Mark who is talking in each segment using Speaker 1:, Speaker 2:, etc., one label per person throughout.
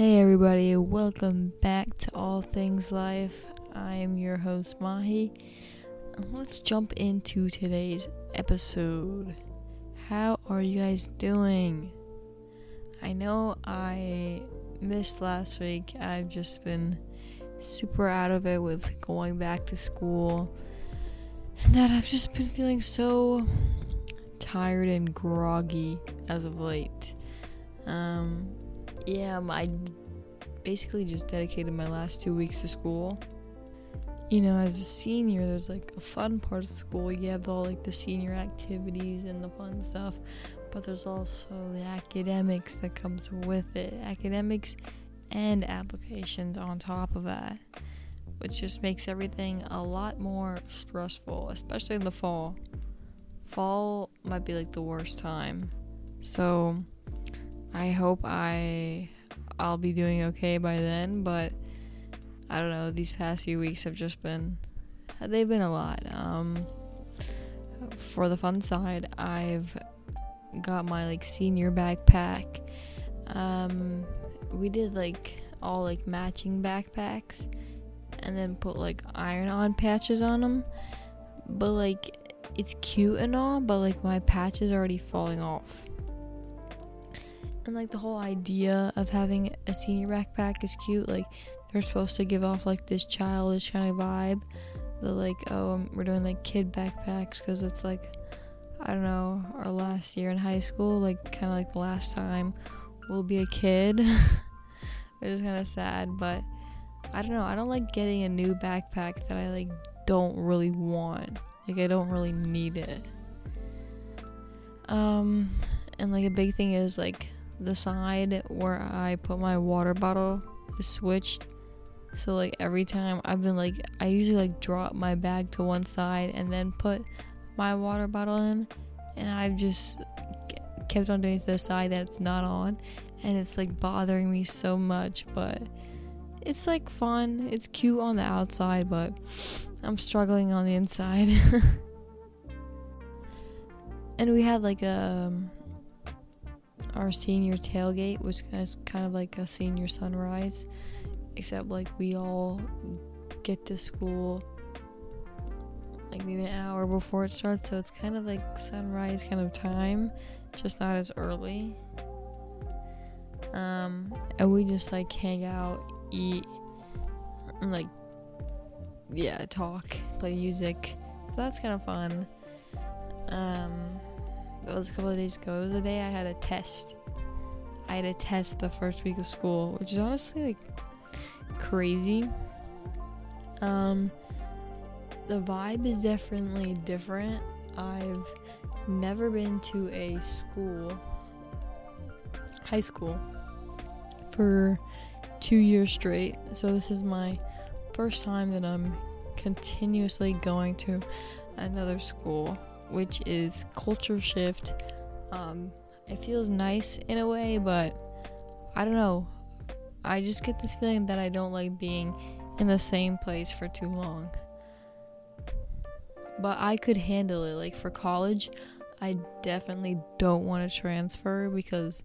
Speaker 1: Hey everybody, welcome back to All Things Life. I am your host Mahi. Let's jump into today's episode. How are you guys doing? I know I missed last week. I've just been super out of it with going back to school. And that I've just been feeling so tired and groggy as of late. Um, yeah, um, I basically just dedicated my last two weeks to school. You know, as a senior, there's like a fun part of school. You have all like the senior activities and the fun stuff, but there's also the academics that comes with it. Academics and applications on top of that, which just makes everything a lot more stressful, especially in the fall. Fall might be like the worst time. So, I hope I I'll be doing okay by then, but I don't know, these past few weeks have just been they've been a lot. Um for the fun side, I've got my like senior backpack. Um we did like all like matching backpacks and then put like iron on patches on them. But like it's cute and all, but like my patch is already falling off and like the whole idea of having a senior backpack is cute. Like they're supposed to give off like this childish kind of vibe. The like, oh, um, we're doing like kid backpacks because it's like, I don't know, our last year in high school, like kind of like the last time we'll be a kid, which is kind of sad. But I don't know. I don't like getting a new backpack that I like don't really want. Like I don't really need it. Um, and like a big thing is like the side where I put my water bottle is switched. So like every time I've been like I usually like drop my bag to one side and then put my water bottle in and I've just kept on doing to the side that's not on and it's like bothering me so much but it's like fun. It's cute on the outside but I'm struggling on the inside. and we had like a um, our senior tailgate was kind of like a senior sunrise, except like we all get to school like maybe an hour before it starts, so it's kind of like sunrise kind of time, just not as early. Um, and we just like hang out, eat, and like yeah, talk, play music. So that's kind of fun. Um, it was a couple of days ago. It was the day I had a test. I had a test the first week of school, which is honestly like crazy. Um, the vibe is definitely different. I've never been to a school, high school, for two years straight. So this is my first time that I'm continuously going to another school which is culture shift. Um, it feels nice in a way, but I don't know. I just get this feeling that I don't like being in the same place for too long. But I could handle it. Like for college, I definitely don't want to transfer because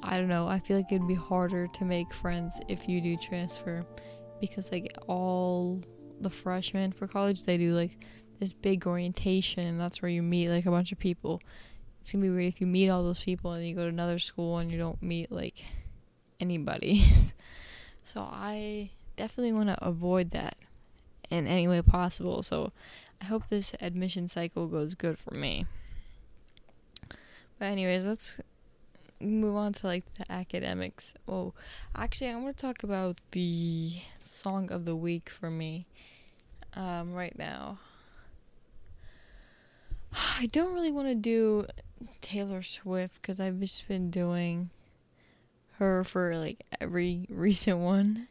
Speaker 1: I don't know. I feel like it'd be harder to make friends if you do transfer because like all the freshmen for college, they do like this big orientation and that's where you meet like a bunch of people. It's gonna be weird if you meet all those people and you go to another school and you don't meet like anybody. so I definitely want to avoid that in any way possible. So I hope this admission cycle goes good for me. But anyways, let's move on to like the academics. Oh, actually, I want to talk about the song of the week for me um, right now. I don't really want to do Taylor Swift because I've just been doing her for like every recent one.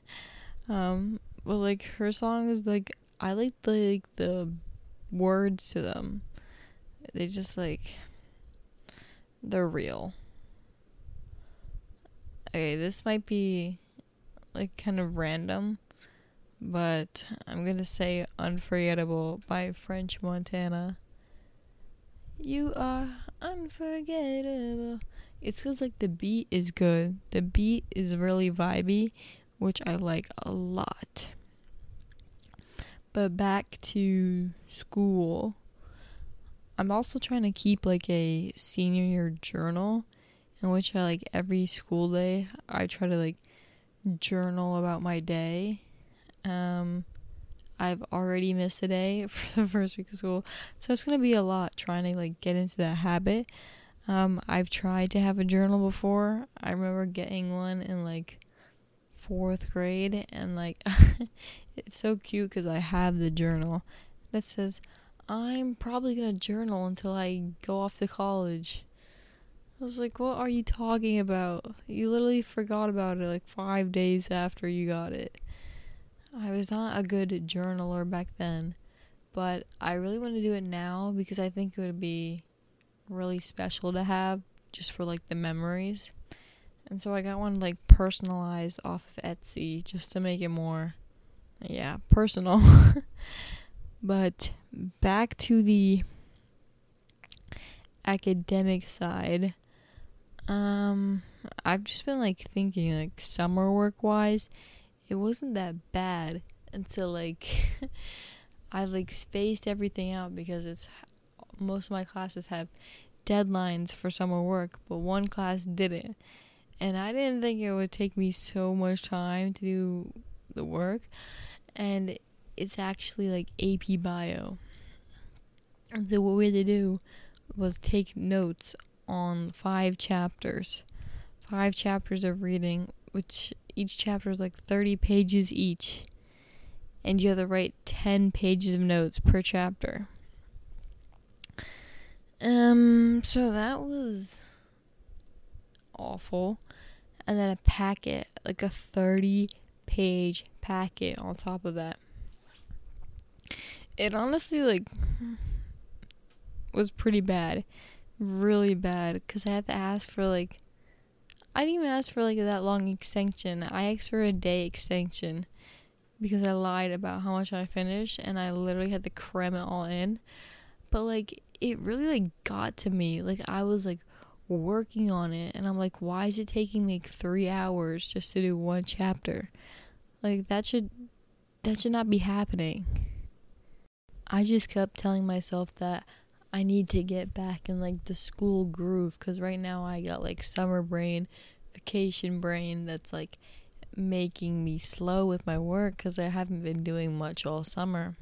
Speaker 1: Um, but like her songs, like I like the like the words to them. They just like they're real. Okay, this might be like kind of random, but I'm gonna say "Unforgettable" by French Montana. You are unforgettable. it's because like the beat is good. The beat is really vibey, which I like a lot. But back to school. I'm also trying to keep like a senior year journal in which I like every school day I try to like journal about my day. Um I've already missed a day for the first week of school. So it's going to be a lot trying to like get into that habit. Um I've tried to have a journal before. I remember getting one in like 4th grade and like it's so cute cuz I have the journal that says I'm probably to journal until I go off to college. I was like, what are you talking about? You literally forgot about it like 5 days after you got it. I was not a good journaler back then, but I really want to do it now because I think it would be really special to have just for like the memories. And so I got one like personalized off of Etsy just to make it more yeah, personal. but back to the academic side. Um I've just been like thinking like summer work wise it wasn't that bad until like I like spaced everything out because it's most of my classes have deadlines for summer work, but one class didn't. And I didn't think it would take me so much time to do the work. And it's actually like AP Bio. And so what we had to do was take notes on five chapters. Five chapters of reading, which each chapter is like 30 pages each. And you have to write 10 pages of notes per chapter. Um, so that was awful. And then a packet, like a 30 page packet on top of that. It honestly, like, was pretty bad. Really bad. Because I had to ask for, like, I didn't even ask for like that long extension. I asked for a day extension because I lied about how much I finished and I literally had to cram it all in. But like it really like got to me. Like I was like working on it and I'm like why is it taking me like 3 hours just to do one chapter? Like that should that should not be happening. I just kept telling myself that I need to get back in like the school groove because right now I got like summer brain, vacation brain that's like making me slow with my work because I haven't been doing much all summer.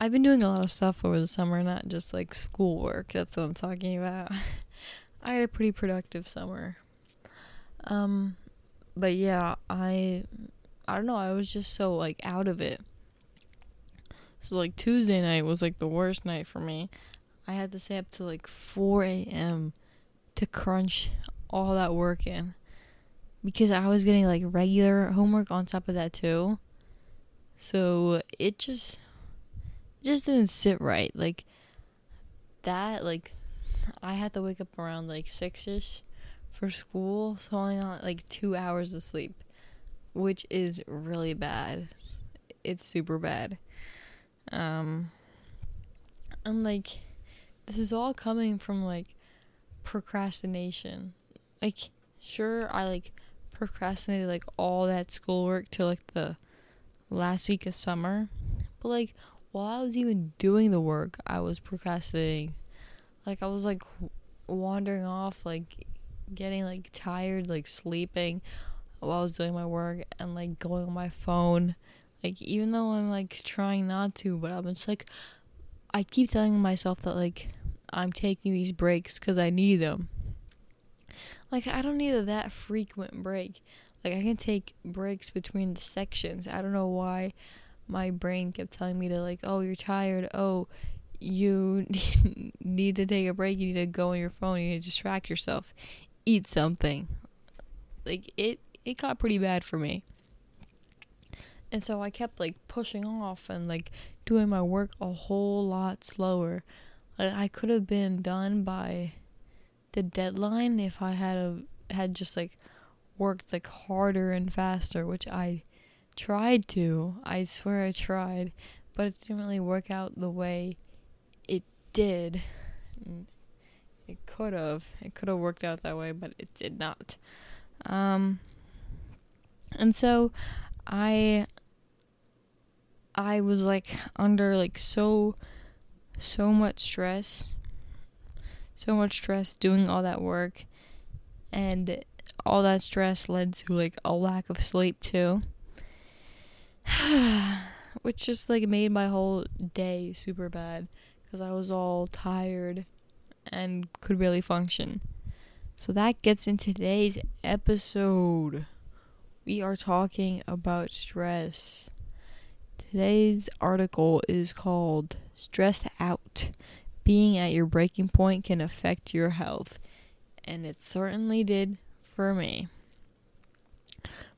Speaker 1: I've been doing a lot of stuff over the summer, not just like schoolwork. That's what I'm talking about. I had a pretty productive summer. Um, but yeah, I, I don't know. I was just so like out of it. So like Tuesday night was like the worst night for me. I had to stay up till like 4 a.m. to crunch all that work in because I was getting like regular homework on top of that too. So it just just didn't sit right. Like that like I had to wake up around like 6ish for school, so only got like 2 hours of sleep, which is really bad. It's super bad. Um, and like, this is all coming from like procrastination. Like, sure, I like procrastinated like all that schoolwork till like the last week of summer, but like while I was even doing the work, I was procrastinating. Like, I was like wandering off, like getting like tired, like sleeping while I was doing my work, and like going on my phone like even though I'm like trying not to, but I'm just like I keep telling myself that like I'm taking these breaks cuz I need them. Like I don't need a that frequent break. Like I can take breaks between the sections. I don't know why my brain kept telling me to like, "Oh, you're tired. Oh, you need to take a break. You need to go on your phone. You need to distract yourself. Eat something." Like it it got pretty bad for me. And so I kept like pushing off and like doing my work a whole lot slower. Like I could have been done by the deadline if I had a, had just like worked like harder and faster, which I tried to. I swear I tried, but it didn't really work out the way it did. it could have. It could have worked out that way, but it did not. Um, and so I I was like under like so so much stress. So much stress doing all that work and all that stress led to like a lack of sleep too. Which just like made my whole day super bad cuz I was all tired and could barely function. So that gets into today's episode. We are talking about stress. Today's article is called Stressed Out. Being at your breaking point can affect your health. And it certainly did for me.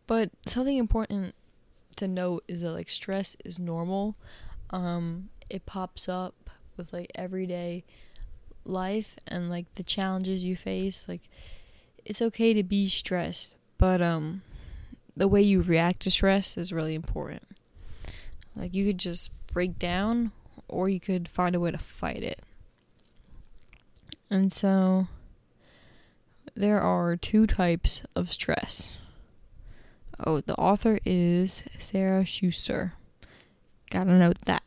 Speaker 1: But something important to note is that like stress is normal. Um, it pops up with like everyday life and like the challenges you face like it's okay to be stressed but um the way you react to stress is really important like you could just break down or you could find a way to fight it and so there are two types of stress oh the author is sarah schuster gotta note that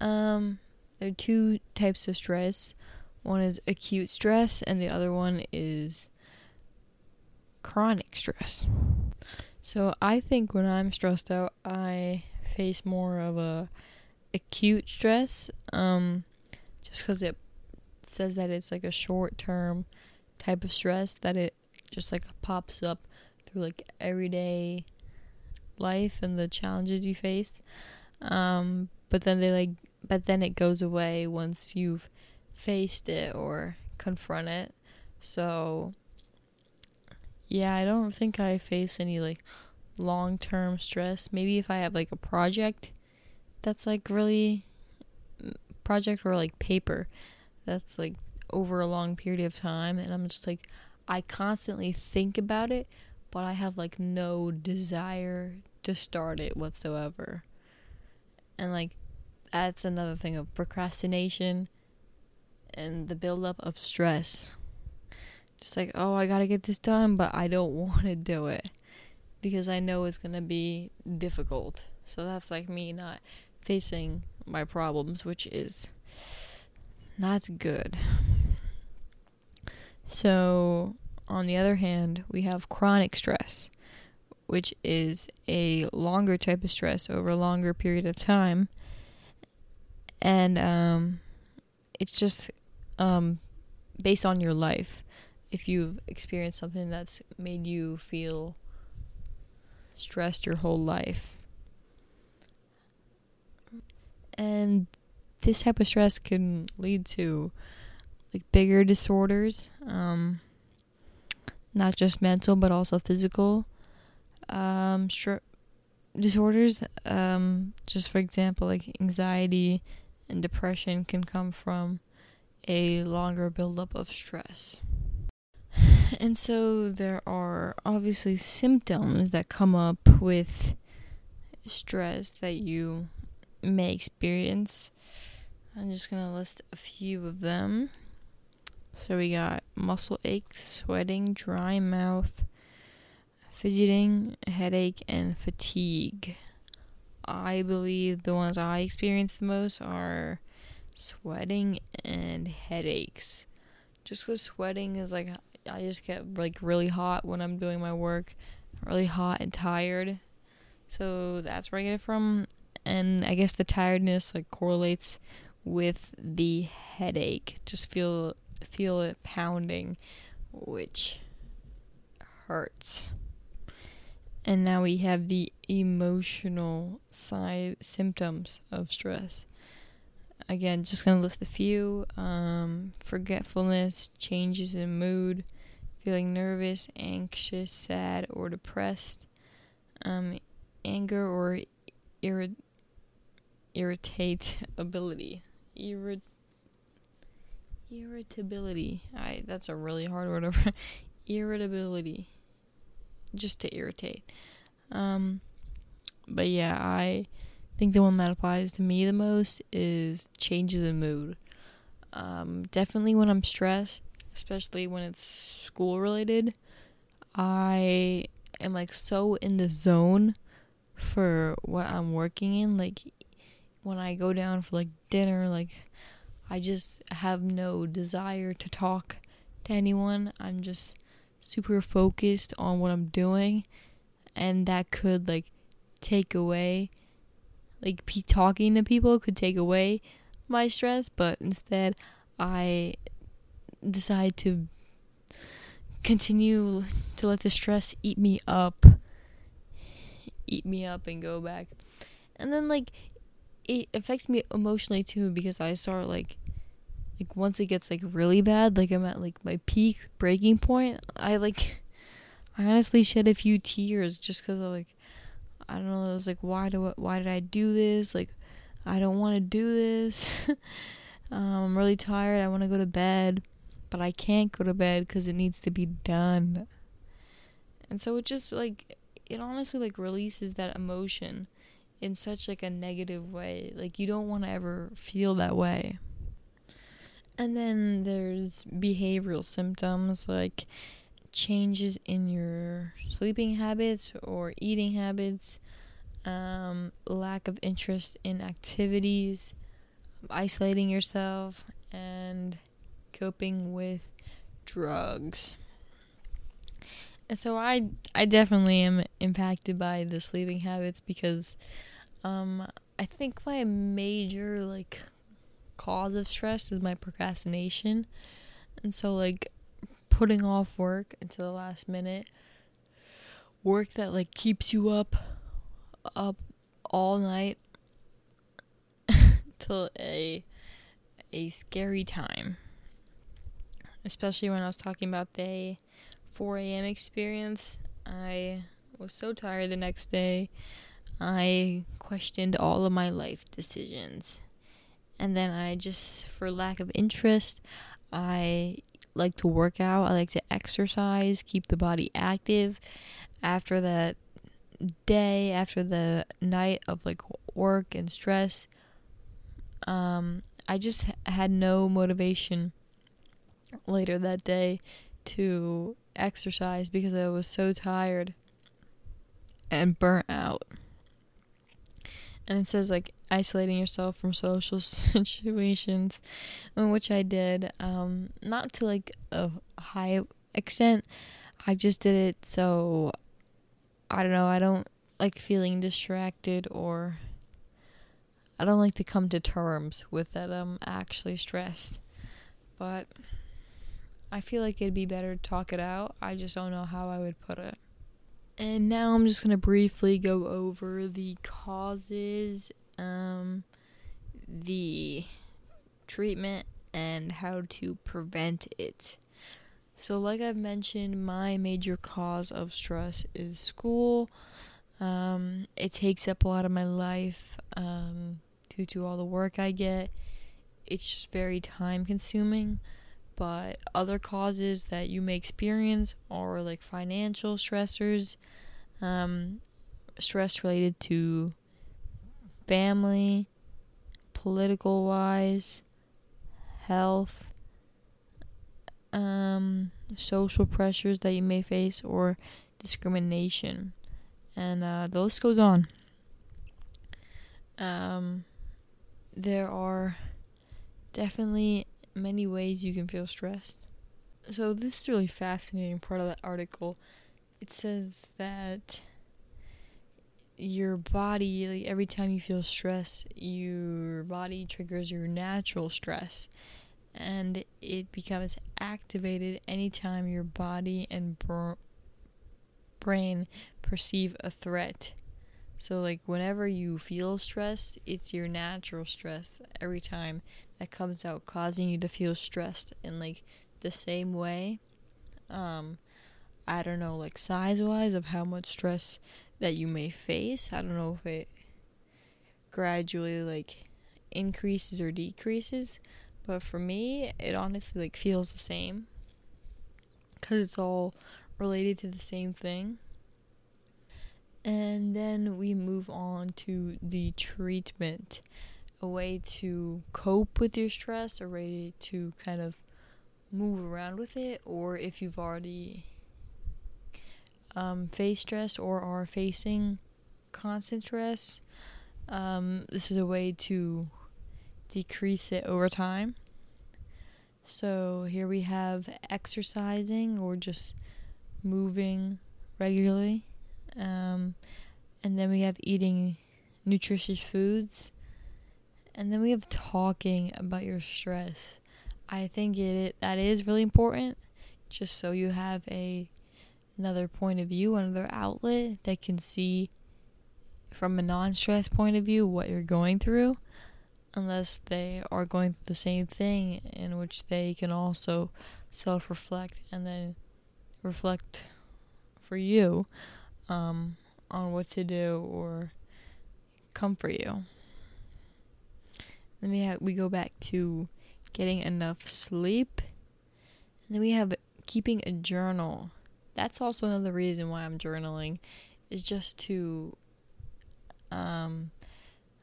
Speaker 1: um there are two types of stress. One is acute stress, and the other one is chronic stress. So I think when I'm stressed out, I face more of a acute stress, um, just because it says that it's like a short term type of stress that it just like pops up through like everyday life and the challenges you face. Um, but then they like but then it goes away once you've faced it or confront it. So yeah, I don't think I face any like long-term stress. Maybe if I have like a project that's like really mm, project or like paper that's like over a long period of time and I'm just like I constantly think about it, but I have like no desire to start it whatsoever. And like that's another thing of procrastination and the buildup of stress. Just like, oh, I gotta get this done, but I don't want to do it because I know it's gonna be difficult. So that's like me not facing my problems, which is not good. So, on the other hand, we have chronic stress, which is a longer type of stress over a longer period of time and um, it's just um, based on your life. If you've experienced something that's made you feel stressed your whole life, and this type of stress can lead to like bigger disorders, um, not just mental but also physical. Um, disorders, um, just for example, like anxiety, and depression can come from a longer buildup of stress. And so there are obviously symptoms that come up with stress that you may experience. I'm just going to list a few of them. So we got muscle aches, sweating, dry mouth, fidgeting, headache, and fatigue. I believe the ones I experience the most are sweating and headaches. Just because sweating is like, I just get like really hot when I'm doing my work, really hot and tired. So that's where I get it from. And I guess the tiredness like correlates with the headache. Just feel feel it pounding, which hurts. And now we have the emotional side symptoms of stress. Again, just to list a few um, forgetfulness, changes in mood, feeling nervous, anxious, sad, or depressed, um, anger or irrit- irritability. Irrit- irritability. I that's a really hard word. irritability just to irritate. Um, but yeah, I think the one that applies to me the most is changes in mood. Um, definitely when I'm stressed, especially when it's school related, I am like so in the zone for what I'm working in. Like when I go down for like dinner, like I just have no desire to talk to anyone. I'm just super focused on what I'm doing, and that could like take away, like pe- talking to people could take away my stress, but instead I decide to continue to let the stress eat me up eat me up and go back. And then like it affects me emotionally too because i start like like once it gets like really bad like i'm at like my peak breaking point i like i honestly shed a few tears just because of like i don't know it was like why do I, why did i do this? Like i don't want to do this. Um, i'm really tired i want to go to bed but i can't go to bed because it needs to be done. And so it just like it honestly like releases that emotion in such like a negative way. Like you don't want to ever feel that way. And then there's behavioral symptoms like changes in your sleeping habits or eating habits, um, lack of interest in activities, isolating yourself, and coping with drugs. And so I I definitely am impacted by the sleeping habits because um, I think my major like cause of stress is my procrastination. And so, like, putting off work until the last minute, work that, like, keeps you up, up all night till a, a scary time. Especially when I was talking about the 4 a.m. experience. I was so tired the next day. I questioned all of my life decisions and then I just for lack of interest, I like to work out, I like to exercise, keep the body active. After that day, after the night of like work and stress, um I just had no motivation later that day to exercise because I was so tired and burnt out and it says like isolating yourself from social situations, which I did, um, not to like a high extent. I just did it so I don't know. I don't like feeling distracted or I don't like to come to terms with that I'm actually stressed. But I feel like it'd be better to talk it out. I just don't know how I would put it. And now I'm just going to briefly go over the causes, um, the treatment, and how to prevent it. So, like I've mentioned, my major cause of stress is school. Um, it takes up a lot of my life um, due to all the work I get. It's just very time consuming but other causes that you may experience are like financial stressors, um, stress related to family, political wise, health, um, social pressures that you may face, or discrimination. And uh, the list goes on. Um, there are definitely many ways you can feel stressed. So, this is really fascinating part of that article. It says that your body, like every time you feel stress, your body triggers your natural stress. And it becomes activated anytime your body and br- brain perceive a threat. So, like, whenever you feel stressed, it's your natural stress every time that comes out, causing you to feel stressed in, like, the same way. Um, I don't know, like, size wise, of how much stress that you may face. I don't know if it gradually, like, increases or decreases. But for me, it honestly, like, feels the same. Because it's all related to the same thing. And then we move on to the treatment a way to cope with your stress, a way to kind of move around with it, or if you've already um, faced stress or are facing constant stress, um, this is a way to decrease it over time. So here we have exercising or just moving regularly. Um, and then we have eating nutritious foods. And then we have talking about your stress. I think it that is really important just so you have a another point of view, another outlet that can see from a non-stress point of view what you're going through unless they are going through the same thing in which they can also self-reflect and then reflect for you um, on what to do or comfort you. Then we have we go back to getting enough sleep. And then we have keeping a journal. That's also another reason why I'm journaling is just to um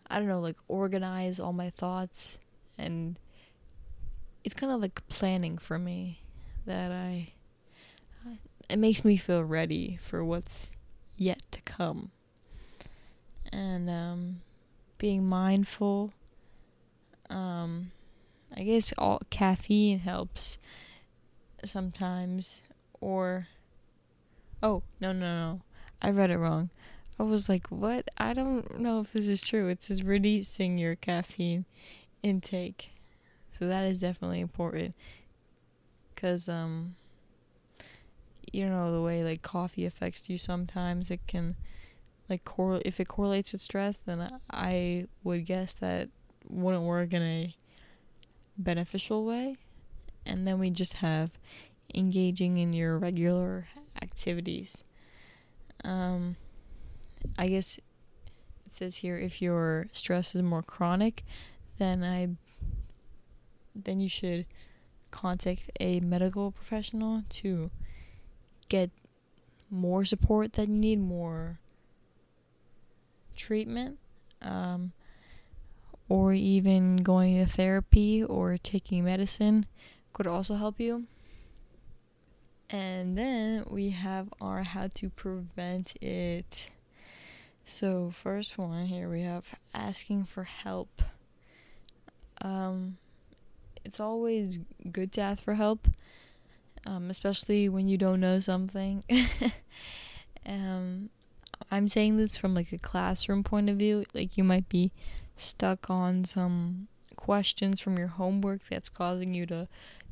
Speaker 1: I don't know, like organize all my thoughts and it's kind of like planning for me that I it makes me feel ready for what's yet to come. And um being mindful um I guess all caffeine helps sometimes or oh no no no I read it wrong. I was like, what? I don't know if this is true. It says reducing your caffeine intake. So that is definitely important. Cuz um you know the way like coffee affects you sometimes it can like correlate if it correlates with stress then I would guess that wouldn't work in a beneficial way. And then we just have engaging in your regular activities. Um, I guess it says here if your stress is more chronic, then I then you should contact a medical professional to get more support that you need, more treatment. Um, or even going to therapy or taking medicine could also help you. And then we have our how to prevent it. So, first one here we have asking for help. Um, it's always good to ask for help, um, especially when you don't know something. um, I'm saying this from like a classroom point of view. Like, you might be stuck on some questions from your homework that's causing you to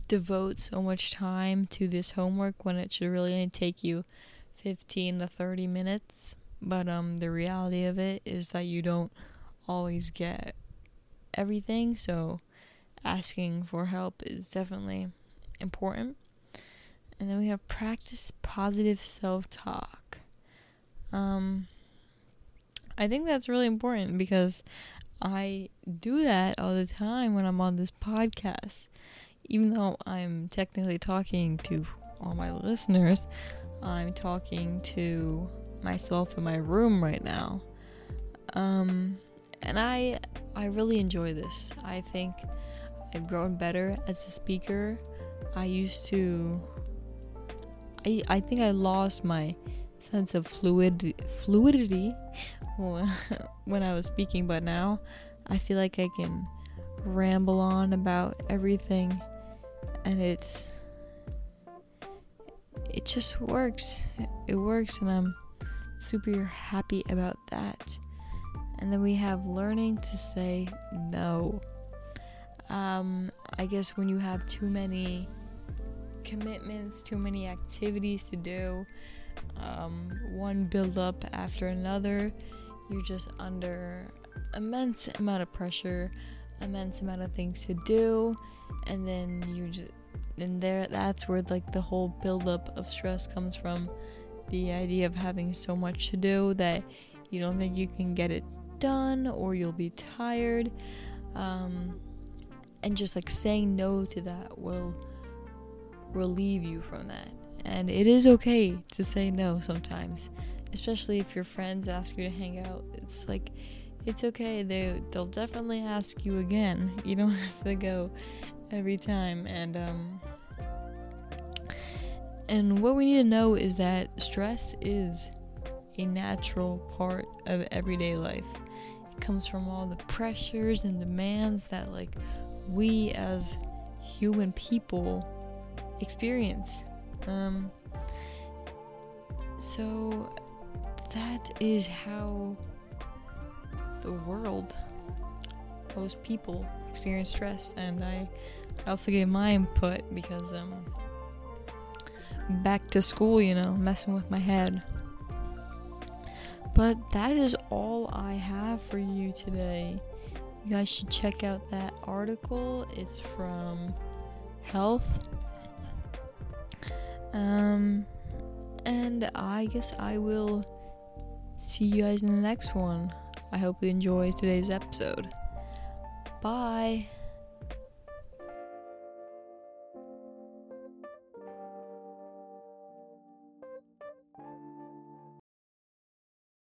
Speaker 1: devote so much time to this homework when it should really only take you 15 to 30 minutes. But um the reality of it is that you don't always get everything, so asking for help is definitely important. And then we have practice positive self-talk. Um I think that's really important because I do that all the time when I'm on this podcast. Even though I'm technically talking to all my listeners, I'm talking to myself in my room right now. Um, and I I really enjoy this. I think I've grown better as a speaker. I used to I I think I lost my sense of fluid fluidity when I was speaking, but now I feel like I can ramble on about everything and it's it just works. It works and I'm super happy about that. And then we have learning to say no. Um, I guess when you have too many commitments, too many activities to do, um, one build up after another, you're just under immense amount of pressure, immense amount of things to do, and then you just and there that's where like the whole buildup of stress comes from. The idea of having so much to do that you don't think you can get it done or you'll be tired. Um, and just like saying no to that will relieve you from that. And it is okay to say no sometimes especially if your friends ask you to hang out. It's like it's okay. They they'll definitely ask you again. You don't have to go every time. And um, and what we need to know is that stress is a natural part of everyday life. It comes from all the pressures and demands that like we as human people experience. Um, so that is how the world, most people experience stress, and I also gave my input because um, back to school, you know, messing with my head. But that is all I have for you today. You guys should check out that article. It's from Health. Um, and I guess I will see you guys in the next one. I hope you enjoy today's episode. Bye.